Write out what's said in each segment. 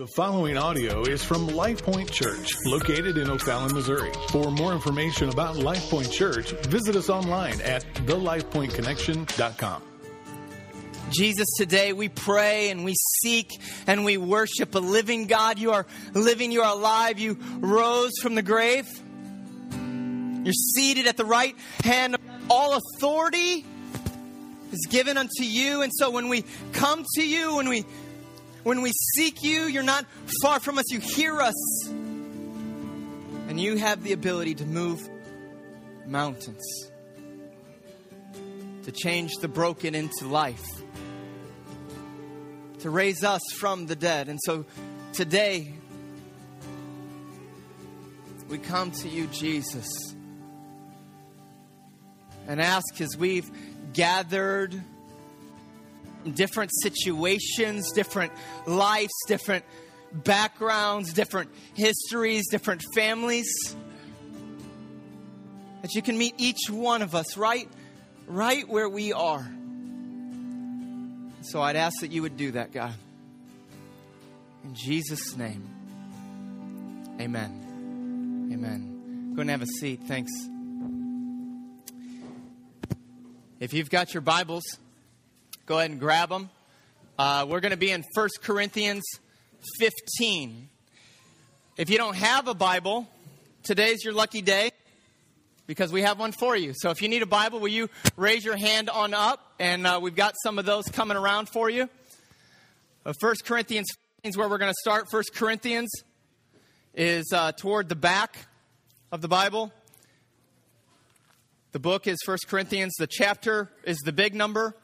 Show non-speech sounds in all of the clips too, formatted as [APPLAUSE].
The following audio is from Life Point Church, located in O'Fallon, Missouri. For more information about Life Point Church, visit us online at thelifepointconnection.com. Jesus, today we pray and we seek and we worship a living God. You are living, you are alive, you rose from the grave. You're seated at the right hand. All authority is given unto you. And so when we come to you, when we when we seek you, you're not far from us. You hear us. And you have the ability to move mountains, to change the broken into life, to raise us from the dead. And so today, we come to you, Jesus, and ask as we've gathered different situations, different lives, different backgrounds, different histories, different families. That you can meet each one of us right, right where we are. So I'd ask that you would do that, God. In Jesus' name, amen. Amen. Go and have a seat. Thanks. If you've got your Bibles, Go ahead and grab them. Uh, we're going to be in 1 Corinthians 15. If you don't have a Bible, today's your lucky day because we have one for you. So if you need a Bible, will you raise your hand on up? And uh, we've got some of those coming around for you. Uh, 1 Corinthians is where we're going to start. 1 Corinthians is uh, toward the back of the Bible. The book is 1 Corinthians. The chapter is the big number.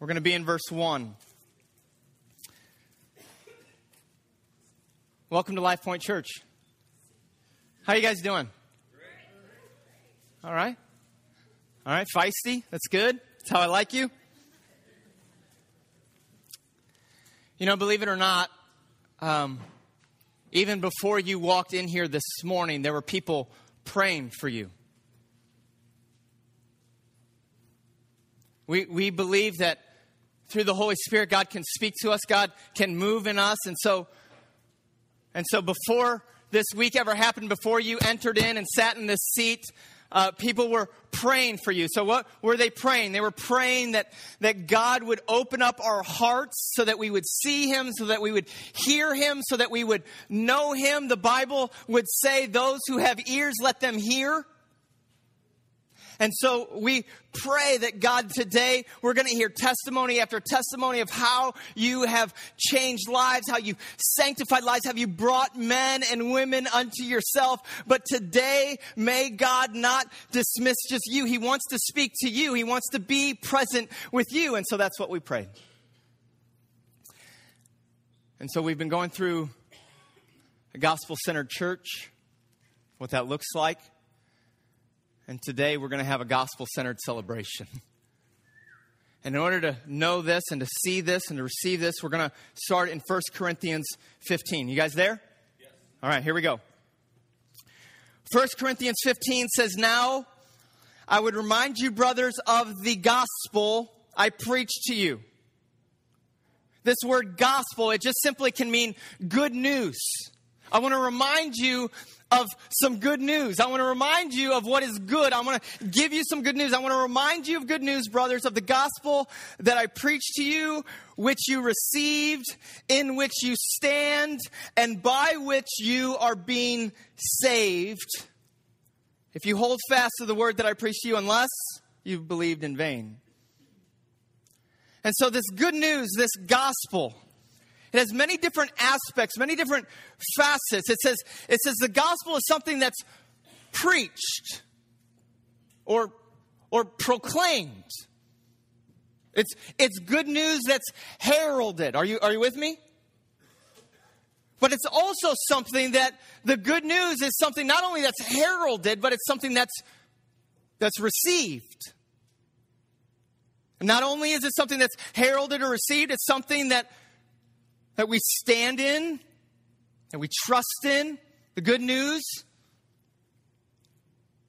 We're going to be in verse 1. Welcome to Life Point Church. How you guys doing? All right. All right, feisty. That's good. That's how I like you. You know, believe it or not, um, even before you walked in here this morning, there were people praying for you. We, we believe that through the Holy Spirit, God can speak to us, God can move in us. And so, and so before this week ever happened, before you entered in and sat in this seat, uh, people were praying for you. So what were they praying? They were praying that, that God would open up our hearts so that we would see Him, so that we would hear Him, so that we would know Him. The Bible would say, those who have ears, let them hear. And so we pray that God today, we're going to hear testimony after testimony of how you have changed lives, how you sanctified lives, how you brought men and women unto yourself. But today, may God not dismiss just you. He wants to speak to you. He wants to be present with you. And so that's what we prayed. And so we've been going through a gospel centered church, what that looks like. And today we're going to have a gospel centered celebration. [LAUGHS] And in order to know this and to see this and to receive this, we're going to start in 1 Corinthians 15. You guys there? Yes. All right, here we go. 1 Corinthians 15 says, Now I would remind you, brothers, of the gospel I preached to you. This word gospel, it just simply can mean good news. I want to remind you of some good news. I want to remind you of what is good. I want to give you some good news. I want to remind you of good news, brothers, of the gospel that I preached to you, which you received, in which you stand, and by which you are being saved. If you hold fast to the word that I preached to you, unless you've believed in vain. And so, this good news, this gospel, it has many different aspects, many different facets. It says, it says the gospel is something that's preached or, or proclaimed. It's, it's good news that's heralded. Are you, are you with me? But it's also something that the good news is something not only that's heralded, but it's something that's, that's received. Not only is it something that's heralded or received, it's something that that we stand in, that we trust in, the good news.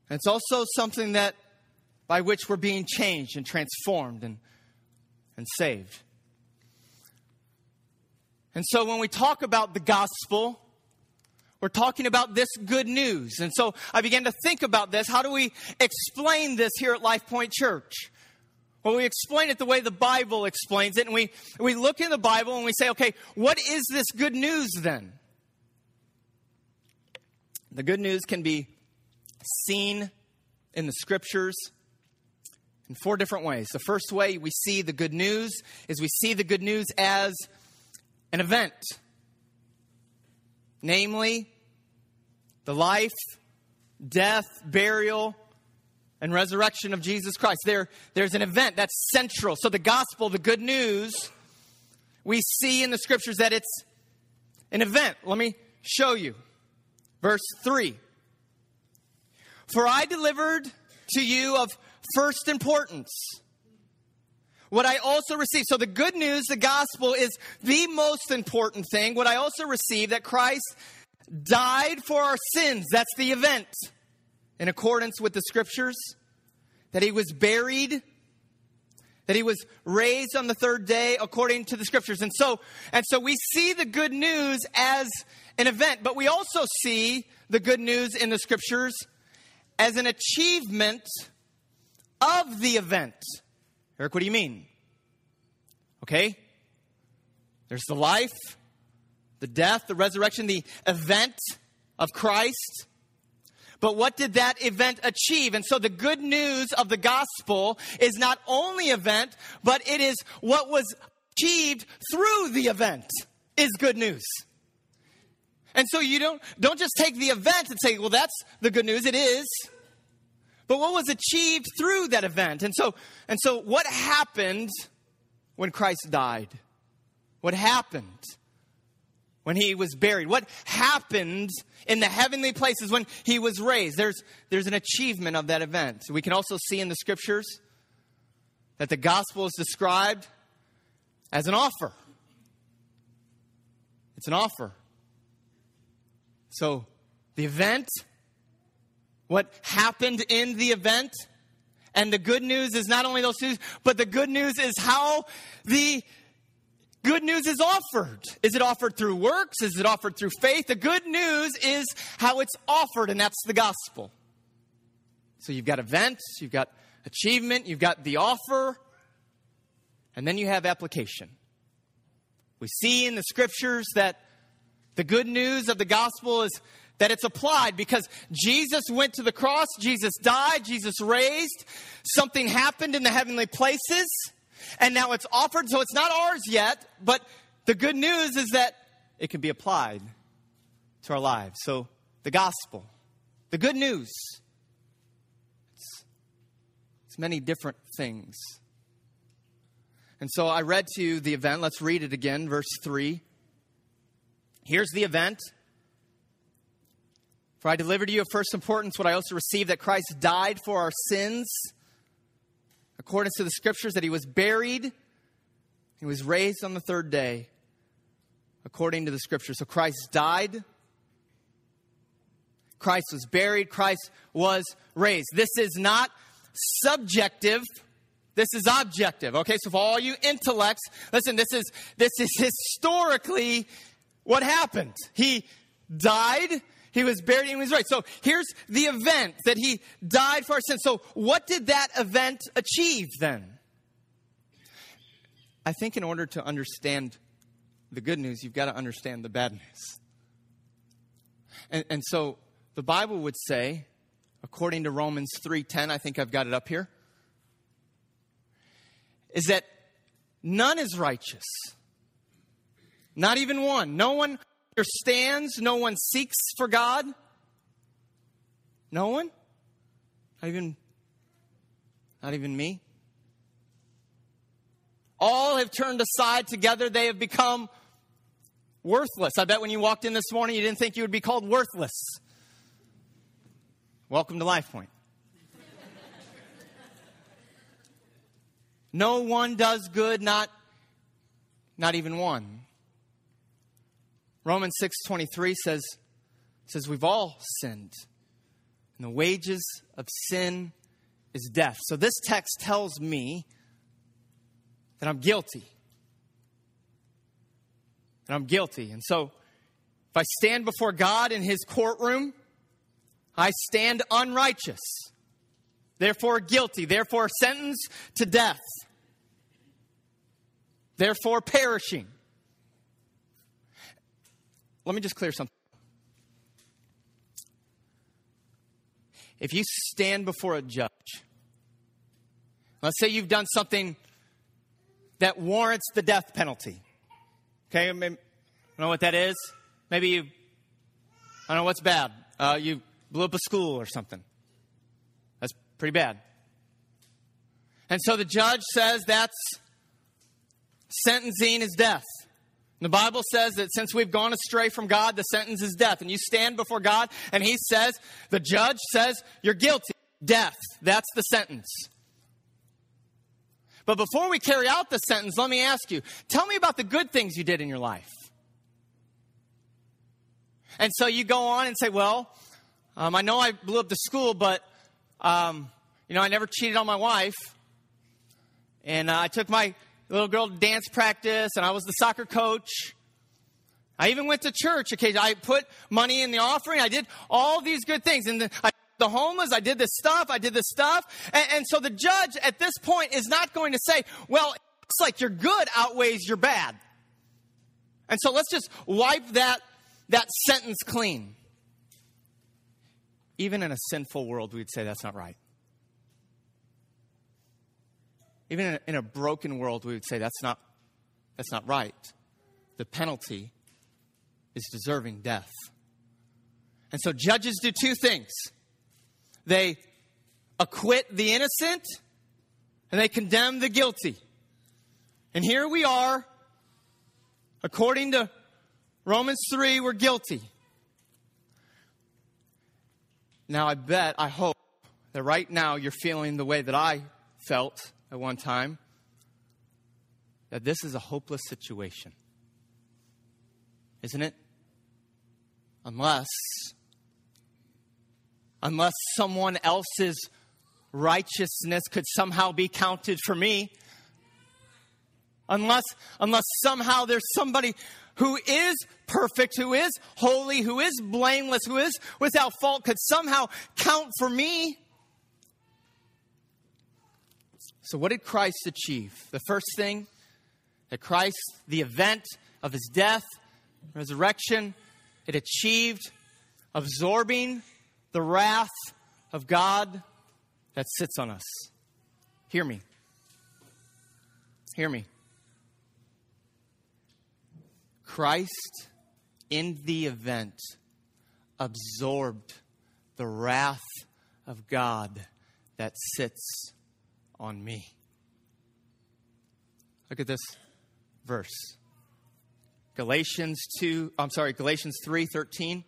And it's also something that by which we're being changed and transformed and, and saved. And so when we talk about the gospel, we're talking about this good news. And so I began to think about this. How do we explain this here at Life Point Church? Well, we explain it the way the Bible explains it, and we, we look in the Bible and we say, okay, what is this good news then? The good news can be seen in the scriptures in four different ways. The first way we see the good news is we see the good news as an event, namely the life, death, burial, and resurrection of Jesus Christ. There, there's an event that's central. So the gospel, the good news, we see in the scriptures that it's an event. Let me show you. Verse 3 For I delivered to you of first importance what I also received. So the good news, the gospel, is the most important thing. What I also received that Christ died for our sins. That's the event in accordance with the scriptures. That he was buried that he was raised on the third day according to the scriptures. And so, and so we see the good news as an event, but we also see the good news in the scriptures as an achievement of the event. Eric, what do you mean? Okay? There's the life, the death, the resurrection, the event of Christ. But what did that event achieve? And so the good news of the gospel is not only event, but it is what was achieved through the event is good news. And so you don't don't just take the event and say, well, that's the good news. It is. But what was achieved through that event? And so and so what happened when Christ died? What happened? When he was buried? What happened in the heavenly places when he was raised? There's, there's an achievement of that event. We can also see in the scriptures that the gospel is described as an offer. It's an offer. So, the event, what happened in the event, and the good news is not only those two, but the good news is how the good news is offered. Is it offered through works? Is it offered through faith? The good news is how it's offered, and that's the gospel. So you've got events, you've got achievement, you've got the offer, and then you have application. We see in the scriptures that the good news of the gospel is that it's applied because Jesus went to the cross, Jesus died, Jesus raised, something happened in the heavenly places and now it's offered, so it's not ours yet, but the good news is that it can be applied to our lives. So, the gospel, the good news, it's, it's many different things. And so I read to you the event. Let's read it again, verse 3. Here's the event. For I delivered to you of first importance what I also received that Christ died for our sins according to the scriptures, that he was buried, he was raised on the third day, according to the scriptures. So Christ died, Christ was buried, Christ was raised. This is not subjective. This is objective. Okay, so for all you intellects, listen, this is this is historically what happened. He died, he was buried and he was raised. So here's the event that he died for our sins. So what did that event achieve then? I think in order to understand the good news, you've got to understand the bad news. And, and so the Bible would say, according to Romans 3:10, I think I've got it up here, is that none is righteous. Not even one. No one understands, no one seeks for God. No one? Not even, not even me. All have turned aside together. They have become worthless. I bet when you walked in this morning, you didn't think you would be called worthless. Welcome to Life Point. no one does good, not, not even one. Romans 6:23 says says we've all sinned. And the wages of sin is death. So this text tells me that I'm guilty. and I'm guilty. And so, if I stand before God in his courtroom, I stand unrighteous, therefore guilty, therefore sentenced to death, therefore perishing. Let me just clear something. If you stand before a judge, let's say you've done something that warrants the death penalty. Okay, I don't know what that is. Maybe you, I don't know what's bad. Uh, you blew up a school or something. That's pretty bad. And so the judge says that's sentencing is death. The Bible says that since we've gone astray from God, the sentence is death. And you stand before God, and He says, the judge says, you're guilty. Death. That's the sentence. But before we carry out the sentence, let me ask you tell me about the good things you did in your life. And so you go on and say, well, um, I know I blew up the school, but, um, you know, I never cheated on my wife. And uh, I took my little girl dance practice, and I was the soccer coach. I even went to church occasionally. I put money in the offering. I did all these good things. And the, I, the homeless, I did this stuff, I did this stuff. And, and so the judge at this point is not going to say, well, it looks like your good outweighs your bad. And so let's just wipe that, that sentence clean. Even in a sinful world, we'd say that's not right. Even in a, in a broken world, we would say that's not, that's not right. The penalty is deserving death. And so judges do two things they acquit the innocent and they condemn the guilty. And here we are, according to Romans 3, we're guilty. Now, I bet, I hope that right now you're feeling the way that I felt at one time that this is a hopeless situation. Isn't it? Unless unless someone else's righteousness could somehow be counted for me. Unless unless somehow there's somebody who is perfect, who is holy, who is blameless, who is without fault could somehow count for me. So, what did Christ achieve? The first thing that Christ, the event of his death, resurrection, it achieved absorbing the wrath of God that sits on us. Hear me. Hear me. Christ, in the event, absorbed the wrath of God that sits on me. Look at this verse. Galatians 2, I'm sorry, Galatians 3:13.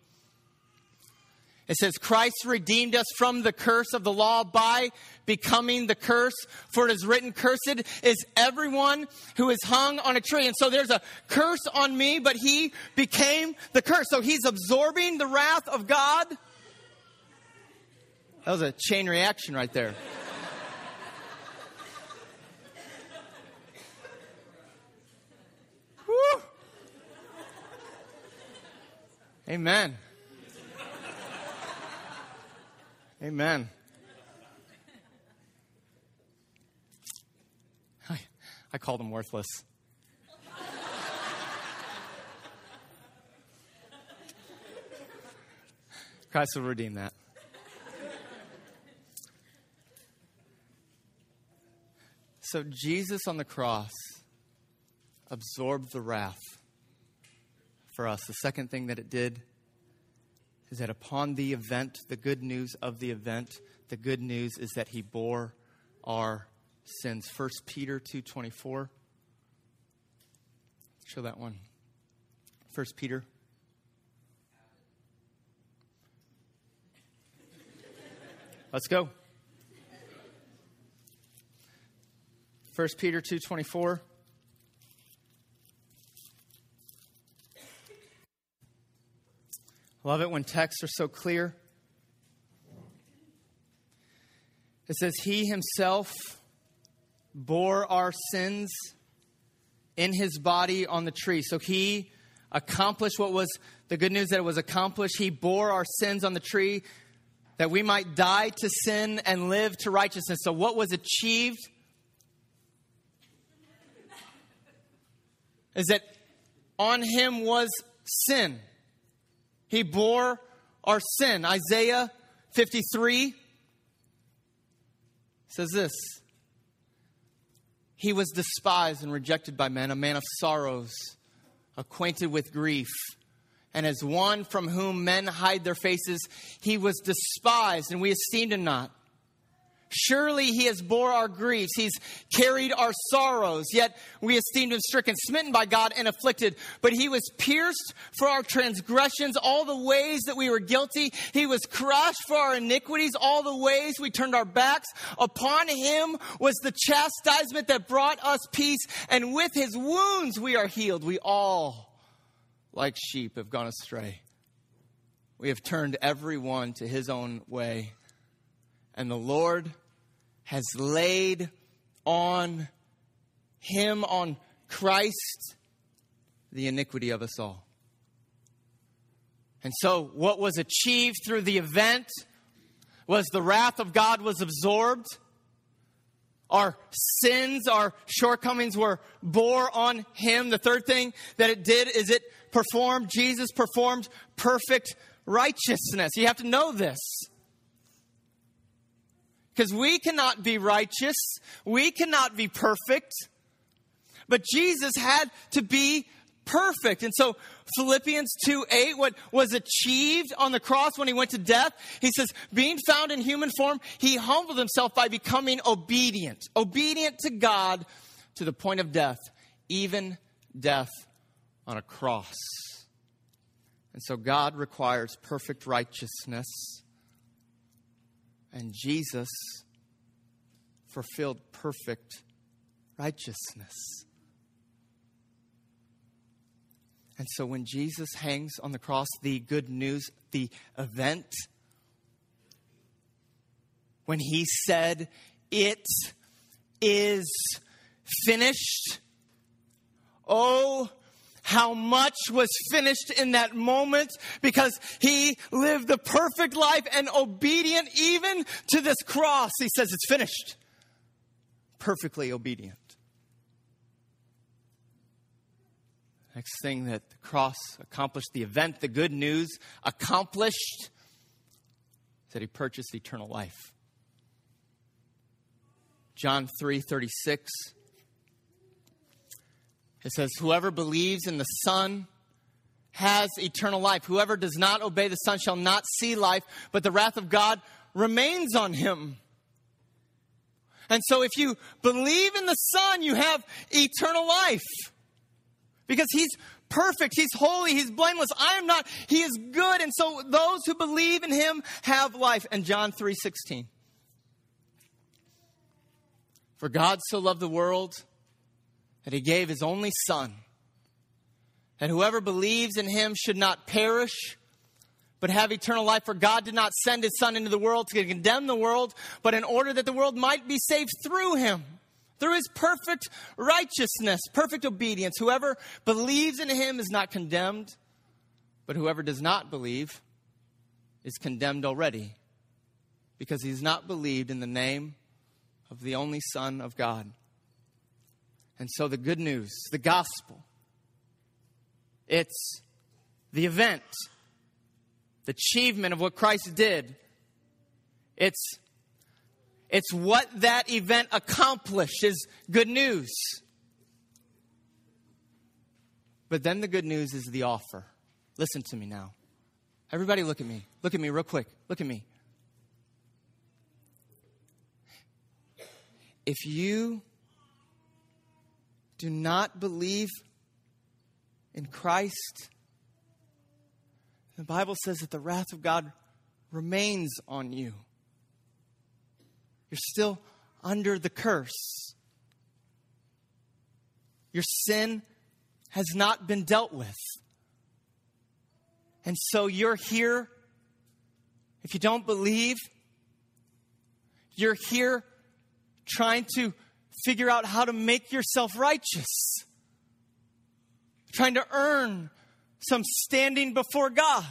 It says, Christ redeemed us from the curse of the law by becoming the curse. For it is written, Cursed is everyone who is hung on a tree. And so there's a curse on me, but he became the curse. So he's absorbing the wrath of God. That was a chain reaction right there. Amen. Amen. I, I called him worthless. Christ will redeem that. So Jesus on the cross absorbed the wrath for us. The second thing that it did is that upon the event, the good news of the event, the good news is that he bore our sins. 1 Peter 2:24. Show that one. 1 Peter Let's go. 1 Peter 2:24 Love it when texts are so clear. It says, He Himself bore our sins in His body on the tree. So He accomplished what was the good news that it was accomplished. He bore our sins on the tree that we might die to sin and live to righteousness. So, what was achieved is that on him was sin. He bore our sin. Isaiah 53 says this He was despised and rejected by men, a man of sorrows, acquainted with grief. And as one from whom men hide their faces, he was despised, and we esteemed him not. Surely he has bore our griefs. He's carried our sorrows. Yet we esteemed him stricken, smitten by God, and afflicted. But he was pierced for our transgressions, all the ways that we were guilty. He was crushed for our iniquities, all the ways we turned our backs. Upon him was the chastisement that brought us peace, and with his wounds we are healed. We all, like sheep, have gone astray. We have turned every one to his own way. And the Lord has laid on him, on Christ, the iniquity of us all. And so, what was achieved through the event was the wrath of God was absorbed. Our sins, our shortcomings were bore on him. The third thing that it did is it performed, Jesus performed perfect righteousness. You have to know this. Because we cannot be righteous, we cannot be perfect, but Jesus had to be perfect. And so Philippians 2 8, what was achieved on the cross when he went to death, he says, being found in human form, he humbled himself by becoming obedient, obedient to God to the point of death, even death on a cross. And so God requires perfect righteousness and Jesus fulfilled perfect righteousness. And so when Jesus hangs on the cross, the good news, the event, when he said, It is finished, oh, how much was finished in that moment because he lived the perfect life and obedient even to this cross. He says it's finished. Perfectly obedient. Next thing that the cross accomplished, the event, the good news accomplished, is that he purchased eternal life. John 3 36 it says, Whoever believes in the Son has eternal life. Whoever does not obey the Son shall not see life, but the wrath of God remains on him. And so, if you believe in the Son, you have eternal life. Because He's perfect, He's holy, He's blameless. I am not. He is good. And so, those who believe in Him have life. And John 3 16. For God so loved the world that he gave his only son, that whoever believes in him should not perish, but have eternal life. For God did not send his son into the world to condemn the world, but in order that the world might be saved through him. Through his perfect righteousness, perfect obedience. Whoever believes in him is not condemned, but whoever does not believe is condemned already because he's not believed in the name of the only Son of God. And so the good news, the gospel, it's the event, the achievement of what Christ did. It's it's what that event accomplished is good news. But then the good news is the offer. Listen to me now. Everybody look at me. Look at me real quick. Look at me. If you do not believe in Christ, the Bible says that the wrath of God remains on you. You're still under the curse. Your sin has not been dealt with. And so you're here. If you don't believe, you're here trying to figure out how to make yourself righteous, trying to earn some standing before God.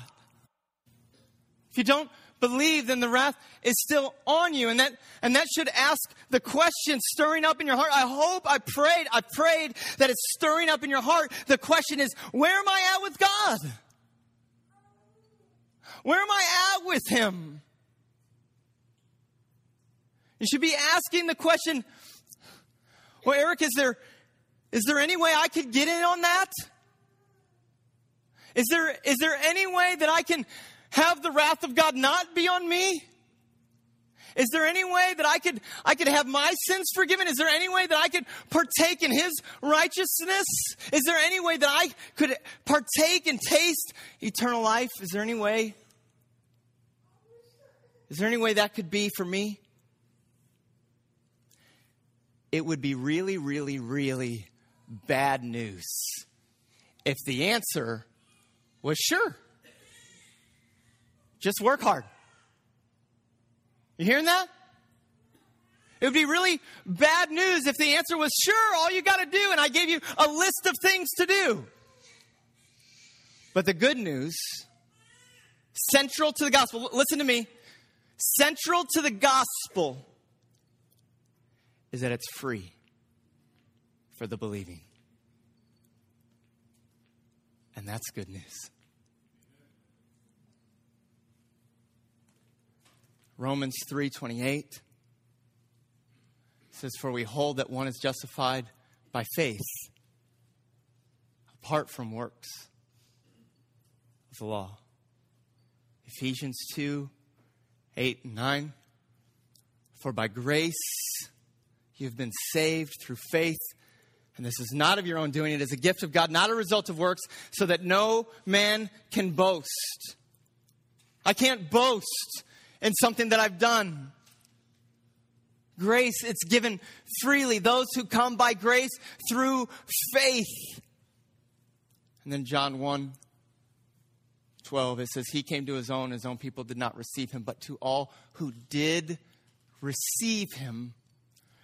If you don't believe, then the wrath is still on you. And that, and that should ask the question stirring up in your heart. I hope, I prayed, I prayed that it's stirring up in your heart. The question is, where am I at with God? Where am I at with Him? You should be asking the question, well, Eric, is there, is there any way I could get in on that? Is there, is there any way that I can have the wrath of God not be on me? Is there any way that I could I could have my sins forgiven? Is there any way that I could partake in his righteousness? Is there any way that I could partake and taste eternal life? Is there any way? Is there any way that could be for me? It would be really, really, really bad news if the answer was sure. Just work hard. You hearing that? It would be really bad news if the answer was sure, all you got to do, and I gave you a list of things to do. But the good news, central to the gospel, listen to me, central to the gospel is that it's free for the believing. And that's good news. Romans 3:28 says for we hold that one is justified by faith apart from works of the law. Ephesians 2 8 and 9 For by grace you've been saved through faith and this is not of your own doing, it is a gift of God, not a result of works, so that no man can boast. I can't boast in something that I've done. Grace, it's given freely. Those who come by grace through faith. And then John 1 12, it says, He came to his own, his own people did not receive him, but to all who did receive him,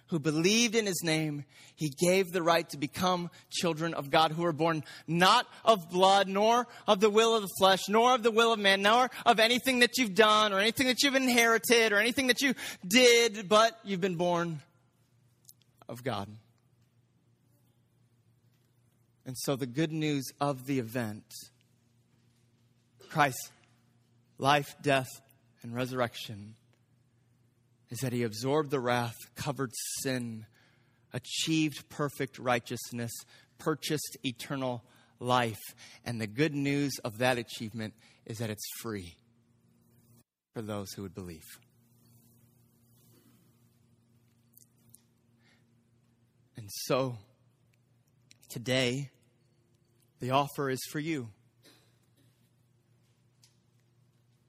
who believed in his name, he gave the right to become children of God who were born not of blood, nor of the will of the flesh, nor of the will of man, nor of anything that you've done, or anything that you've inherited, or anything that you did, but you've been born of God. And so the good news of the event Christ's life, death, and resurrection is that he absorbed the wrath, covered sin, achieved perfect righteousness, purchased eternal life. And the good news of that achievement is that it's free for those who would believe. And so, today, the offer is for you.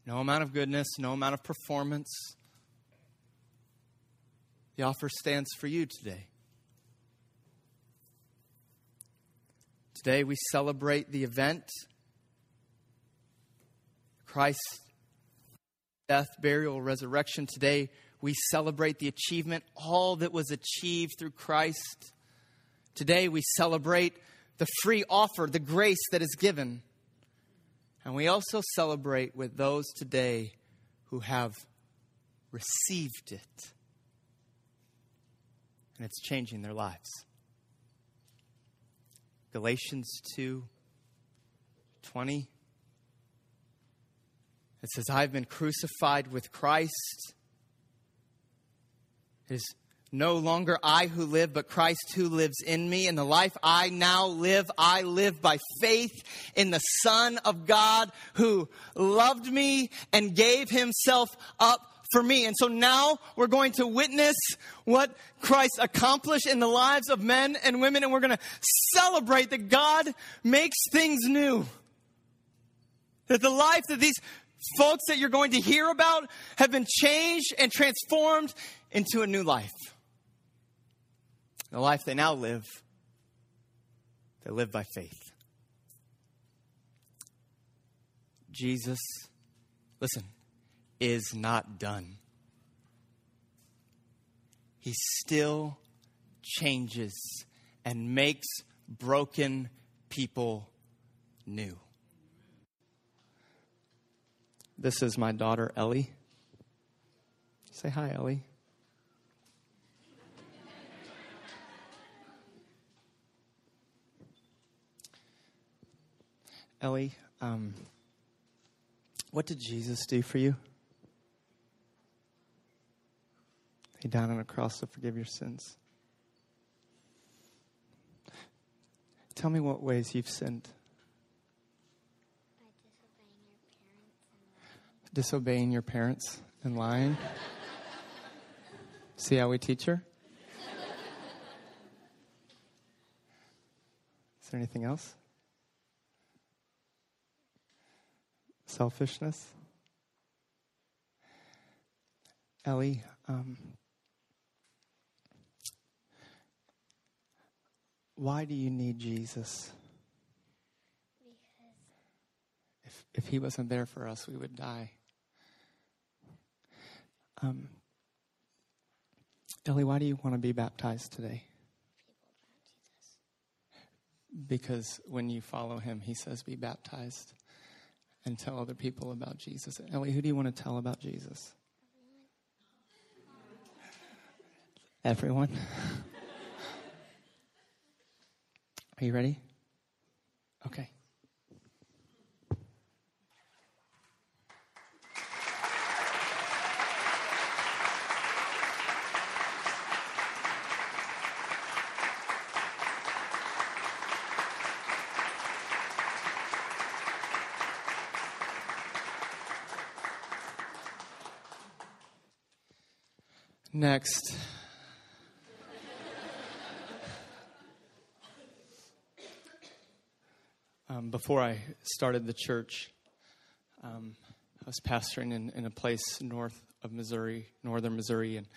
No amount of goodness, no amount of performance the offer stands for you today. Today we celebrate the event Christ's death, burial, resurrection. Today we celebrate the achievement, all that was achieved through Christ. Today we celebrate the free offer, the grace that is given. And we also celebrate with those today who have received it and it's changing their lives. Galatians 2 20. It says, I've been crucified with Christ. It is no longer I who live, but Christ who lives in me. And the life I now live, I live by faith in the Son of God who loved me and gave himself up for me. And so now we're going to witness what Christ accomplished in the lives of men and women, and we're going to celebrate that God makes things new. That the life that these folks that you're going to hear about have been changed and transformed into a new life. The life they now live, they live by faith. Jesus, listen, is not done. He still changes and makes broken people new. this is my daughter, Ellie. Say hi, Ellie. Ellie, um, what did Jesus do for you? He died on a cross to forgive your sins. Tell me what ways you've sinned. Disobeying your parents and lying. See how we teach her? Is there anything else? Selfishness? Ellie, um, why do you need Jesus? Because if, if he wasn't there for us, we would die. Um, Ellie, why do you want to be baptized today? Because when you follow him, he says, be baptized and tell other people about Jesus. Ellie, who do you want to tell about Jesus? Everyone. Are you ready? Okay. Next. Um, before I started the church, um, I was pastoring in, in, a place north of Missouri, northern Missouri, and,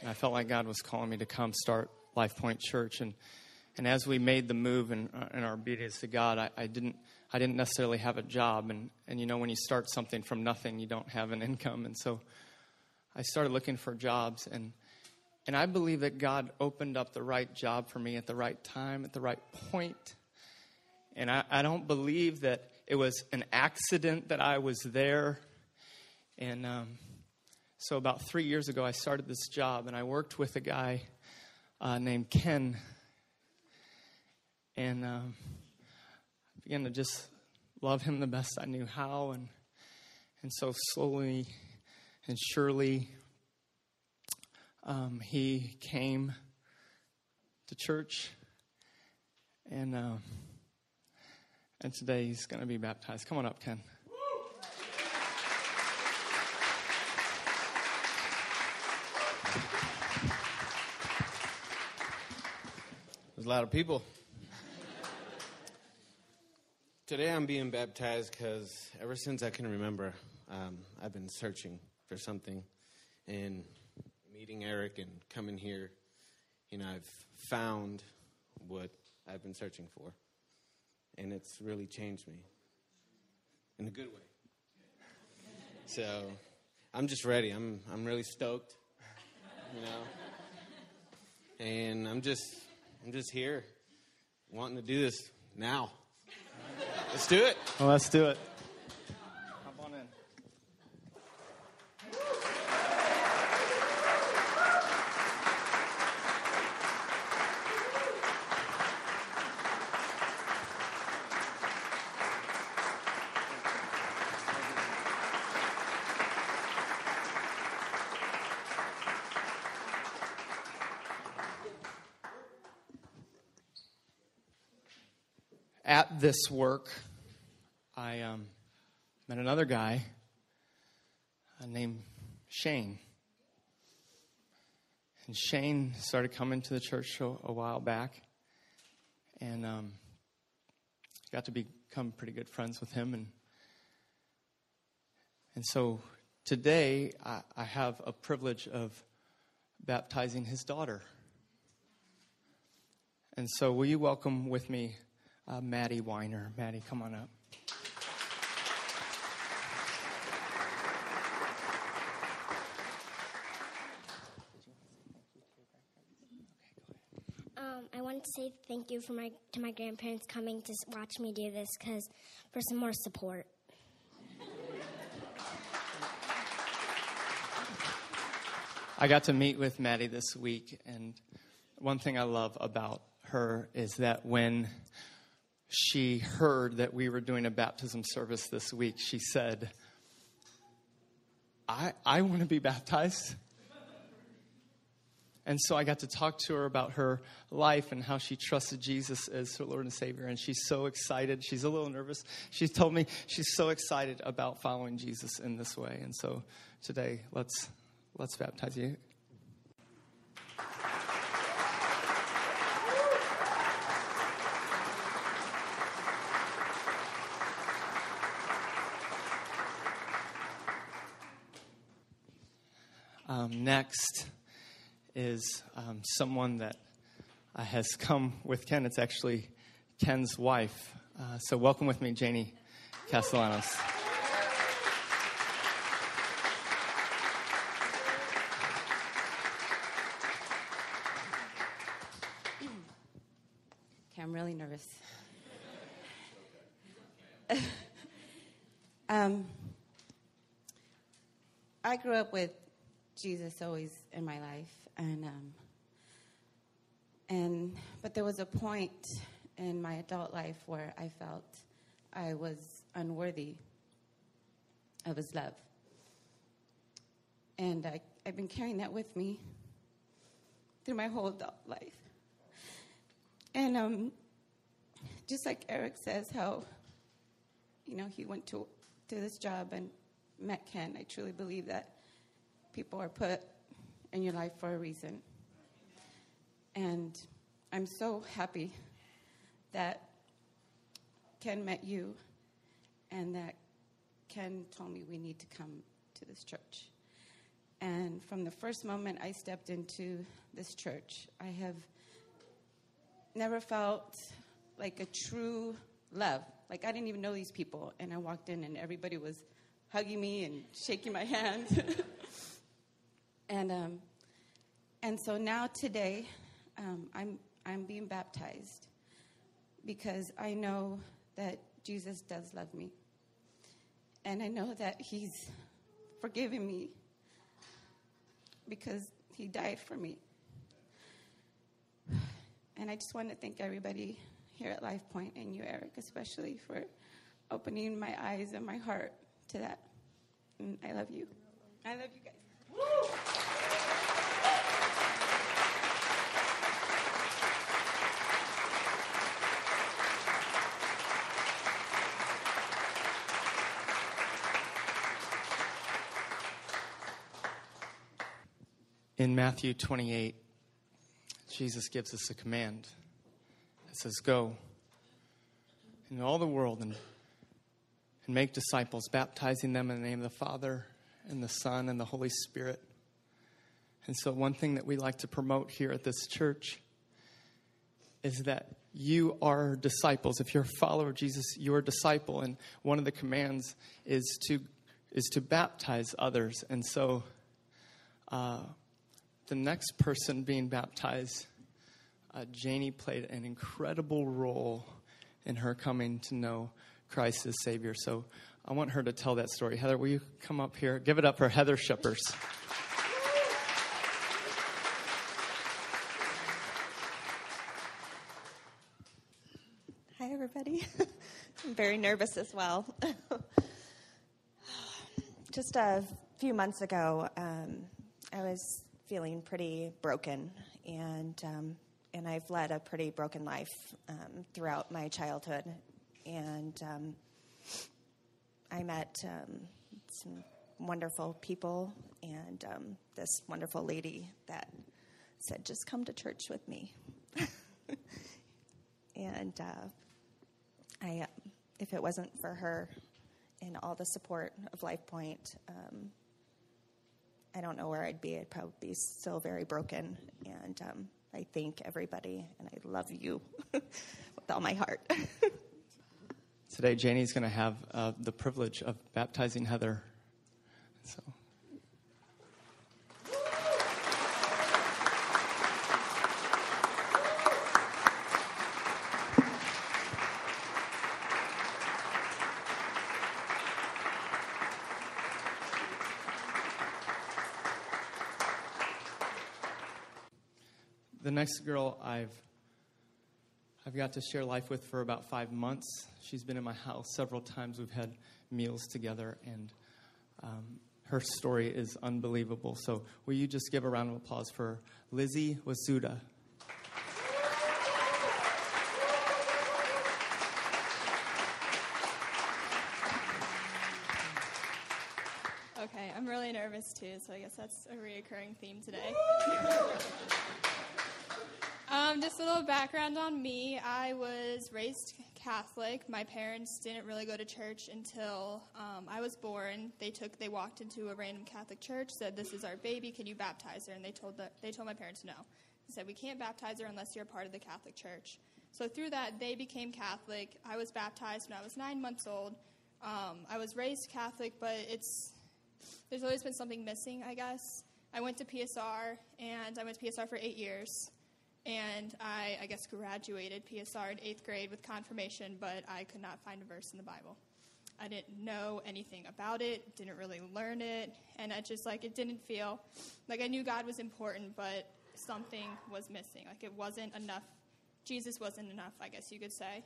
and, I felt like God was calling me to come start Life Point Church. And, and as we made the move in, uh, in our obedience to God, I, I, didn't I didn't necessarily have a job, and and you know when you start something from nothing, you don't have an income, and so I started looking for jobs, and and I believe that God opened up the right job for me at the right time, at the right point. And I, I don't believe that it was an accident that I was there. And um, so, about three years ago, I started this job, and I worked with a guy uh, named Ken. And um, I began to just love him the best I knew how. And, and so, slowly and surely, um, he came to church. And. Uh, and today he's going to be baptized. Come on up, Ken. There's a lot of people. Today I'm being baptized because ever since I can remember, um, I've been searching for something. And meeting Eric and coming here, you know, I've found what I've been searching for and it's really changed me in a good way. So I'm just ready. I'm I'm really stoked, you know, and I'm just I'm just here, wanting to do this now. Let's do it. Well, let's do it. at this work, I um, met another guy uh, named Shane. And Shane started coming to the church a, a while back, and um, got to become pretty good friends with him. And and so today I, I have a privilege of baptizing his daughter. And so, will you welcome with me uh, Maddie Weiner. Maddie, come on up. Um, I wanted to say thank you for my, to my grandparents coming to watch me do this because for some more support. I got to meet with Maddie this week, and one thing I love about her is that when she heard that we were doing a baptism service this week, she said, I, I want to be baptized. And so I got to talk to her about her life and how she trusted Jesus as her Lord and Savior. And she's so excited. She's a little nervous. She told me she's so excited about following Jesus in this way. And so today, let's, let's baptize you. Um, next is um, someone that uh, has come with Ken. It's actually Ken's wife. Uh, so, welcome with me, Janie Castellanos. Okay, I'm really nervous. [LAUGHS] um, I grew up with Jesus always in my life, and um, and but there was a point in my adult life where I felt I was unworthy of His love, and I, I've been carrying that with me through my whole adult life. And um, just like Eric says, how you know he went to to this job and met Ken. I truly believe that people are put in your life for a reason. And I'm so happy that Ken met you and that Ken told me we need to come to this church. And from the first moment I stepped into this church, I have never felt like a true love. Like I didn't even know these people, and I walked in and everybody was hugging me and shaking my hand. [LAUGHS] and um, and so now today, um, I'm I'm being baptized because I know that Jesus does love me, and I know that He's forgiven me because He died for me. And I just want to thank everybody here at Life Point and you, Eric, especially for opening my eyes and my heart to that. And I love you. I love you guys. In Matthew 28, Jesus gives us a command. It says, Go in all the world and, and make disciples, baptizing them in the name of the Father and the Son and the Holy Spirit. And so, one thing that we like to promote here at this church is that you are disciples. If you're a follower of Jesus, you're a disciple. And one of the commands is to, is to baptize others. And so, uh, the next person being baptized, uh, Janie played an incredible role in her coming to know Christ as Savior. So I want her to tell that story. Heather, will you come up here? Give it up for Heather Shippers. Hi, everybody. [LAUGHS] I'm very nervous as well. [LAUGHS] Just a few months ago, um, I was feeling pretty broken, and um, and I've led a pretty broken life um, throughout my childhood, and um, I met um, some wonderful people and um, this wonderful lady that said, "Just come to church with me," [LAUGHS] and uh, I, if it wasn't for her and all the support of Life Point. Um, I don't know where I'd be. I'd probably be still very broken. And um, I thank everybody, and I love you [LAUGHS] with all my heart. [LAUGHS] Today, Janie's going to have uh, the privilege of baptizing Heather. So. Next girl I've I've got to share life with for about five months. She's been in my house several times. We've had meals together, and um, her story is unbelievable. So, will you just give a round of applause for Lizzie Wasuda? Okay, I'm really nervous too, so I guess that's a reoccurring theme today. Um, just a little background on me. I was raised Catholic. My parents didn't really go to church until um, I was born. They took, they walked into a random Catholic church, said, "This is our baby. Can you baptize her?" And they told the, they told my parents no. They said, "We can't baptize her unless you're a part of the Catholic Church." So through that, they became Catholic. I was baptized when I was nine months old. Um, I was raised Catholic, but it's there's always been something missing, I guess. I went to PSR, and I went to PSR for eight years. And I, I guess, graduated PSR in eighth grade with confirmation, but I could not find a verse in the Bible. I didn't know anything about it, didn't really learn it, and I just like it didn't feel like I knew God was important, but something was missing. Like it wasn't enough. Jesus wasn't enough, I guess you could say.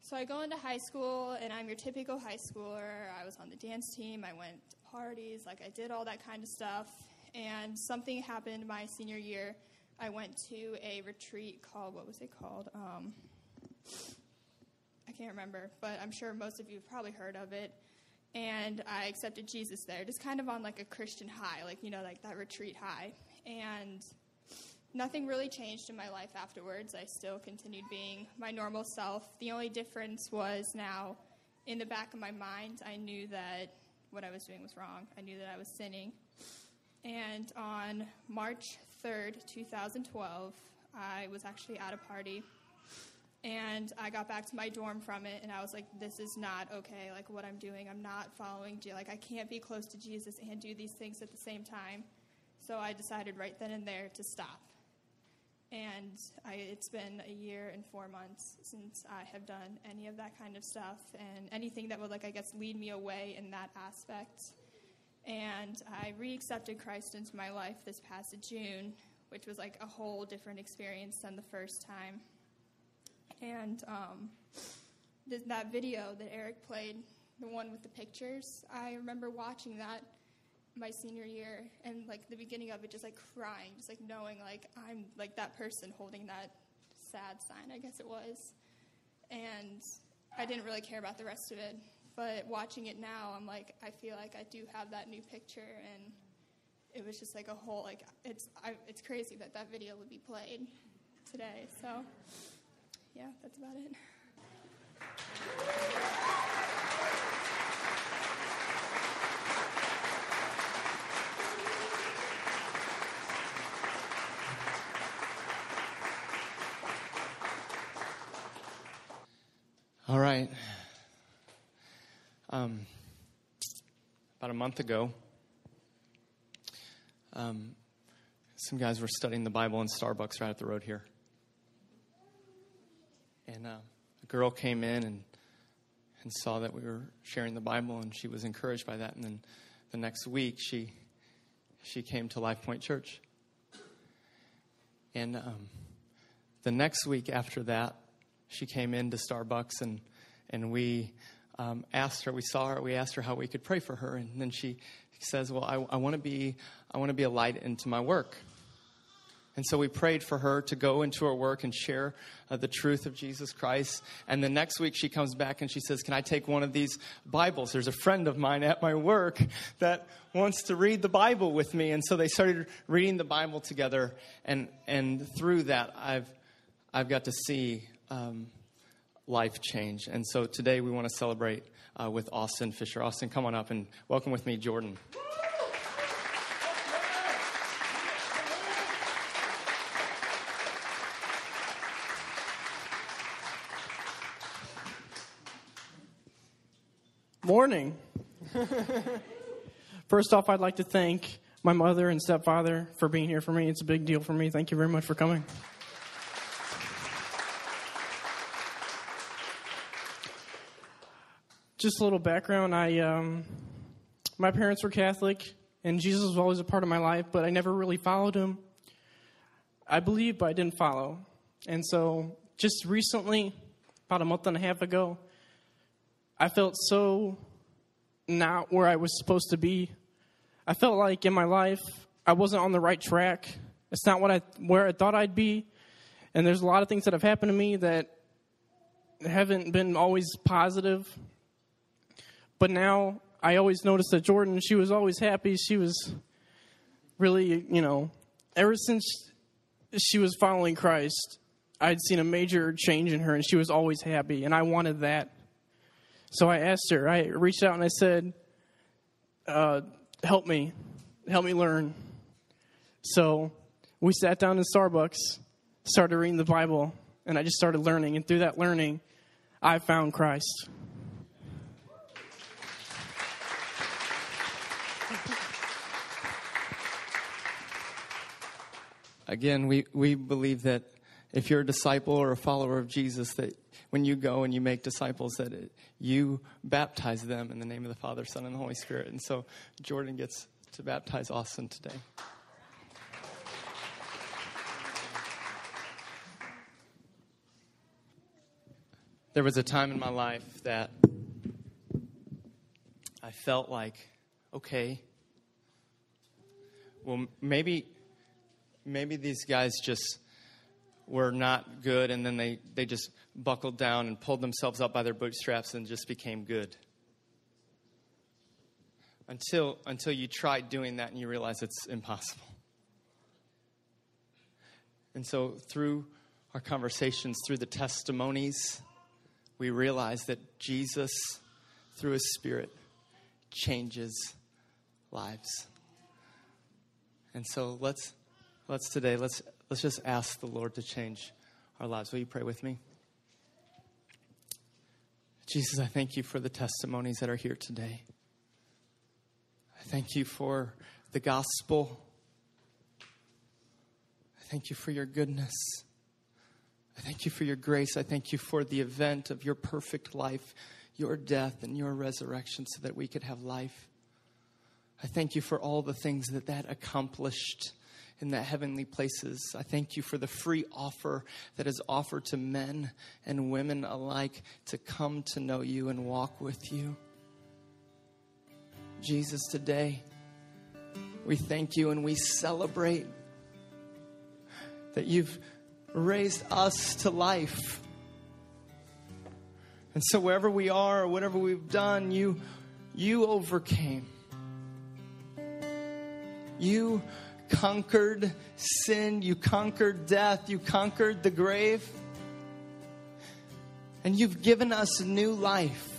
So I go into high school, and I'm your typical high schooler. I was on the dance team. I went to parties, like I did all that kind of stuff. And something happened my senior year. I went to a retreat called what was it called? Um, I can't remember, but I'm sure most of you have probably heard of it. And I accepted Jesus there, just kind of on like a Christian high, like you know, like that retreat high. And nothing really changed in my life afterwards. I still continued being my normal self. The only difference was now in the back of my mind, I knew that what I was doing was wrong. I knew that I was sinning. And on March 3rd, 2012, I was actually at a party. And I got back to my dorm from it, and I was like, this is not okay. Like, what I'm doing, I'm not following. Je- Like, I can't be close to Jesus and do these things at the same time. So I decided right then and there to stop. And I, it's been a year and four months since I have done any of that kind of stuff and anything that would, like, I guess, lead me away in that aspect. And I reaccepted Christ into my life this past June, which was like a whole different experience than the first time. And um, th- that video that Eric played, the one with the pictures, I remember watching that my senior year and like the beginning of it just like crying just like knowing like i'm like that person holding that sad sign i guess it was and i didn't really care about the rest of it but watching it now i'm like i feel like i do have that new picture and it was just like a whole like it's I, it's crazy that that video would be played today so yeah that's about it All right. Um, about a month ago, um, some guys were studying the Bible in Starbucks right up the road here. And uh, a girl came in and, and saw that we were sharing the Bible, and she was encouraged by that. And then the next week, she, she came to Life Point Church. And um, the next week after that, she came into Starbucks and and we um, asked her. We saw her. We asked her how we could pray for her, and then she says, "Well, I, I want to be I want to be a light into my work." And so we prayed for her to go into her work and share uh, the truth of Jesus Christ. And the next week she comes back and she says, Can I take one of these Bibles? There's a friend of mine at my work that wants to read the Bible with me. And so they started reading the Bible together. And, and through that, I've, I've got to see um, life change. And so today we want to celebrate uh, with Austin Fisher. Austin, come on up and welcome with me, Jordan. Morning. [LAUGHS] First off, I'd like to thank my mother and stepfather for being here for me. It's a big deal for me. Thank you very much for coming. Just a little background. I, um, my parents were Catholic, and Jesus was always a part of my life, but I never really followed him. I believed, but I didn't follow. And so, just recently, about a month and a half ago, I felt so not where I was supposed to be. I felt like in my life I wasn't on the right track. It's not what I where I thought I'd be. And there's a lot of things that have happened to me that haven't been always positive. But now I always noticed that Jordan, she was always happy. She was really, you know, ever since she was following Christ, I'd seen a major change in her and she was always happy. And I wanted that. So I asked her, I reached out and I said, uh, Help me, help me learn. So we sat down in Starbucks, started reading the Bible, and I just started learning. And through that learning, I found Christ. Again, we, we believe that if you're a disciple or a follower of Jesus, that when you go and you make disciples, that it, you baptize them in the name of the Father, Son, and the Holy Spirit. And so Jordan gets to baptize Austin today. There was a time in my life that I felt like, okay, well, maybe, maybe these guys just were not good and then they, they just buckled down and pulled themselves up by their bootstraps and just became good. Until, until you tried doing that and you realize it's impossible. And so, through our conversations, through the testimonies, we realize that Jesus, through his Spirit, changes lives. And so let's let's today let's let's just ask the Lord to change our lives. Will you pray with me? Jesus, I thank you for the testimonies that are here today. I thank you for the gospel. I thank you for your goodness. I thank you for your grace. I thank you for the event of your perfect life, your death, and your resurrection so that we could have life. I thank you for all the things that that accomplished in the heavenly places. I thank you for the free offer that is offered to men and women alike to come to know you and walk with you. Jesus, today, we thank you and we celebrate that you've raised us to life. And so wherever we are or whatever we've done, you you overcame. You conquered sin, you conquered death, you conquered the grave. And you've given us new life.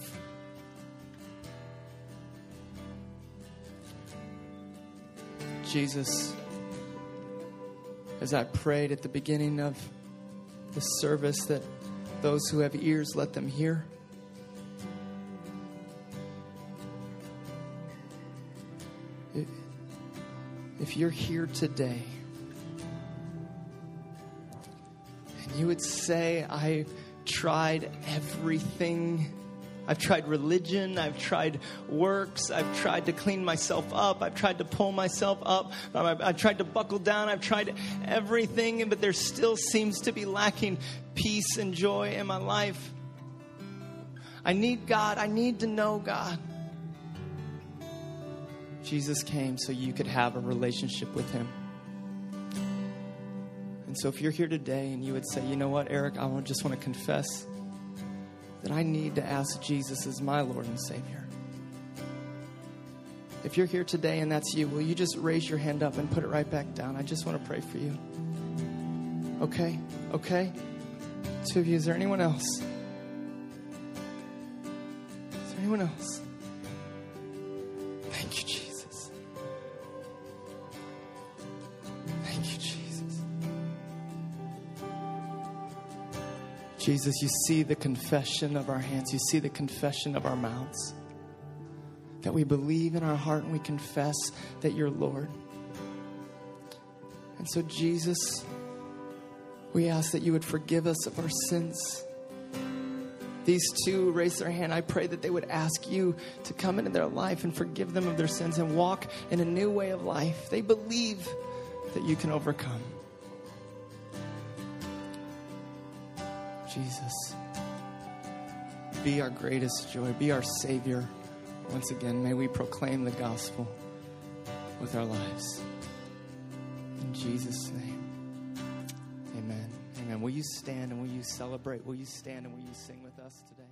Jesus, as I prayed at the beginning of the service, that those who have ears let them hear. If you're here today and you would say, I tried everything. I've tried religion. I've tried works. I've tried to clean myself up. I've tried to pull myself up. Um, I've, I've tried to buckle down. I've tried everything, but there still seems to be lacking peace and joy in my life. I need God. I need to know God. Jesus came so you could have a relationship with Him. And so if you're here today and you would say, you know what, Eric, I just want to confess that I need to ask Jesus as my Lord and Savior. If you're here today and that's you, will you just raise your hand up and put it right back down? I just want to pray for you. Okay? Okay? Two of you. Is there anyone else? Is there anyone else? Jesus, you see the confession of our hands, you see the confession of our mouths. That we believe in our heart and we confess that you're Lord. And so, Jesus, we ask that you would forgive us of our sins. These two raise their hand. I pray that they would ask you to come into their life and forgive them of their sins and walk in a new way of life. They believe that you can overcome. Jesus, be our greatest joy, be our Savior. Once again, may we proclaim the gospel with our lives. In Jesus' name, amen. Amen. Will you stand and will you celebrate? Will you stand and will you sing with us today?